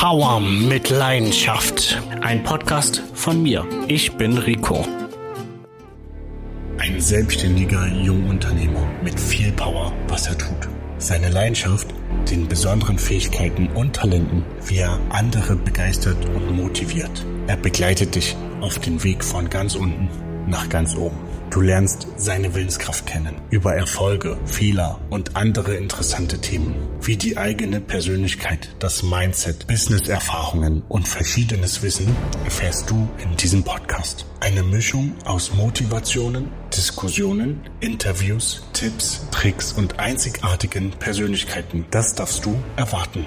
Power mit Leidenschaft. Ein Podcast von mir. Ich bin Rico. Ein selbstständiger Jungunternehmer mit viel Power, was er tut. Seine Leidenschaft, den besonderen Fähigkeiten und Talenten, wie er andere begeistert und motiviert. Er begleitet dich auf den Weg von ganz unten nach ganz oben. Du lernst seine Willenskraft kennen, über Erfolge, Fehler und andere interessante Themen, wie die eigene Persönlichkeit, das Mindset, Business-Erfahrungen und verschiedenes Wissen erfährst du in diesem Podcast. Eine Mischung aus Motivationen, Diskussionen, Interviews, Tipps, Tricks und einzigartigen Persönlichkeiten. Das darfst du erwarten.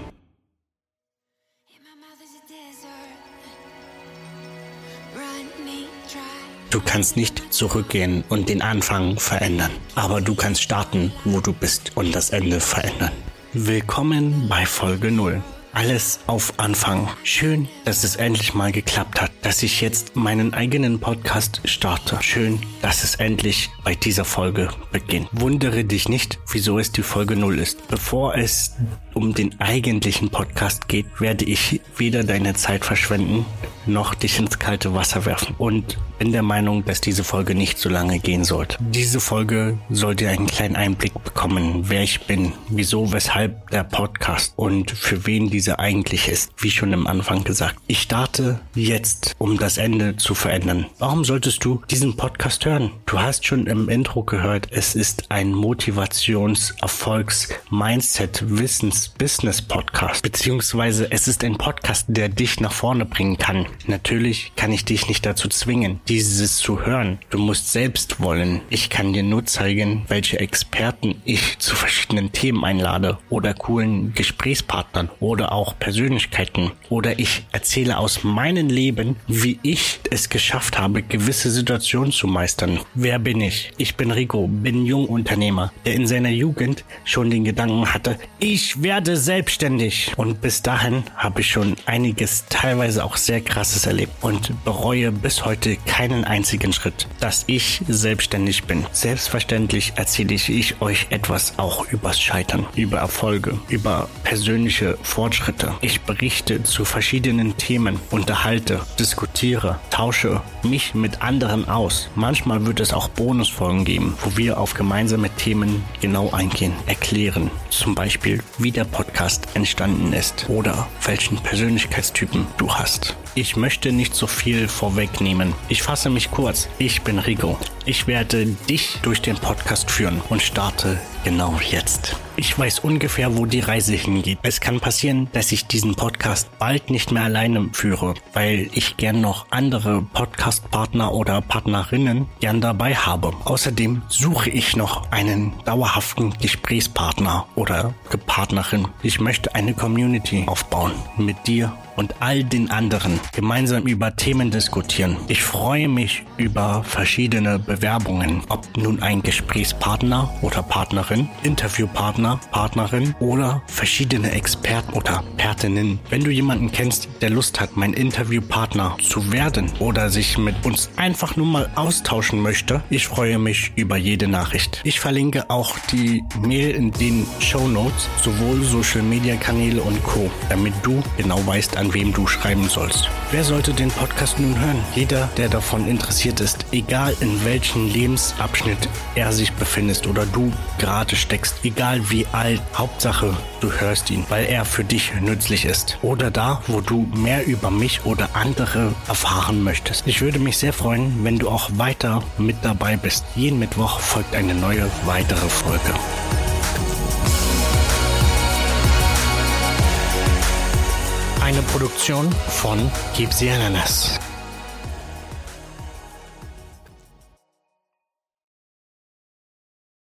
Du kannst nicht zurückgehen und den Anfang verändern, aber du kannst starten, wo du bist und das Ende verändern. Willkommen bei Folge 0. Alles auf Anfang. Schön, dass es endlich mal geklappt hat, dass ich jetzt meinen eigenen Podcast starte. Schön, dass es endlich bei dieser Folge beginnt. Wundere dich nicht, wieso es die Folge 0 ist. Bevor es um den eigentlichen Podcast geht, werde ich weder deine Zeit verschwenden, noch dich ins kalte Wasser werfen. Und bin der Meinung, dass diese Folge nicht so lange gehen sollte. Diese Folge soll dir einen kleinen Einblick bekommen, wer ich bin, wieso, weshalb der Podcast und für wen dieser eigentlich ist. Wie schon am Anfang gesagt. Ich starte jetzt, um das Ende zu verändern. Warum solltest du diesen Podcast hören? Du hast schon im Intro gehört, es ist ein Motivations-, Erfolgs-, Mindset-, Wissens-, Business-Podcast. Beziehungsweise es ist ein Podcast, der dich nach vorne bringen kann. Natürlich kann ich dich nicht dazu zwingen, dieses zu hören. Du musst selbst wollen. Ich kann dir nur zeigen, welche Experten ich zu verschiedenen Themen einlade oder coolen Gesprächspartnern oder auch Persönlichkeiten. Oder ich erzähle aus meinem Leben, wie ich es geschafft habe, gewisse Situationen zu meistern. Wer bin ich? Ich bin Rico, bin Jungunternehmer, der in seiner Jugend schon den Gedanken hatte, ich werde selbstständig. Und bis dahin habe ich schon einiges, teilweise auch sehr krasses erlebt und bereue bis heute keinen einzigen Schritt, dass ich selbstständig bin. Selbstverständlich erzähle ich euch etwas auch übers Scheitern, über Erfolge, über persönliche Fortschritte. Ich berichte zu verschiedenen Themen, unterhalte, diskutiere, tausche mich mit anderen aus. Manchmal wird es auch Bonusfolgen geben, wo wir auf gemeinsame Themen genau eingehen, erklären. Zum Beispiel, wie der Podcast entstanden ist oder welchen Persönlichkeitstypen du hast. Ich möchte nicht so viel vorwegnehmen. Ich fasse mich kurz. Ich bin Rico. Ich werde dich durch den Podcast führen und starte genau jetzt. Ich weiß ungefähr, wo die Reise hingeht. Es kann passieren, dass ich diesen Podcast bald nicht mehr alleine führe, weil ich gern noch andere Podcast-Partner oder Partnerinnen gern dabei habe. Außerdem suche ich noch einen dauerhaften Gesprächspartner oder Partnerin. Ich möchte eine Community aufbauen mit dir und all den anderen gemeinsam über Themen diskutieren. Ich freue mich über verschiedene Bewerbungen, ob nun ein Gesprächspartner oder Partnerin, Interviewpartner, Partnerin oder verschiedene Experten oder Expertinnen. Wenn du jemanden kennst, der Lust hat, mein Interviewpartner zu werden oder sich mit uns einfach nur mal austauschen möchte, ich freue mich über jede Nachricht. Ich verlinke auch die Mail in den Show Notes, sowohl Social Media Kanäle und Co, damit du genau weißt, an wem du schreiben sollst. Wer sollte den Podcast nun hören? Jeder, der davon interessiert ist, egal in welchem Lebensabschnitt er sich befindet oder du gerade steckst, egal wie alt, Hauptsache du hörst ihn, weil er für dich nützlich ist. Oder da, wo du mehr über mich oder andere erfahren möchtest. Ich würde mich sehr freuen, wenn du auch weiter mit dabei bist. Jeden Mittwoch folgt eine neue weitere Folge. Eine Produktion von Gibsi Ananas.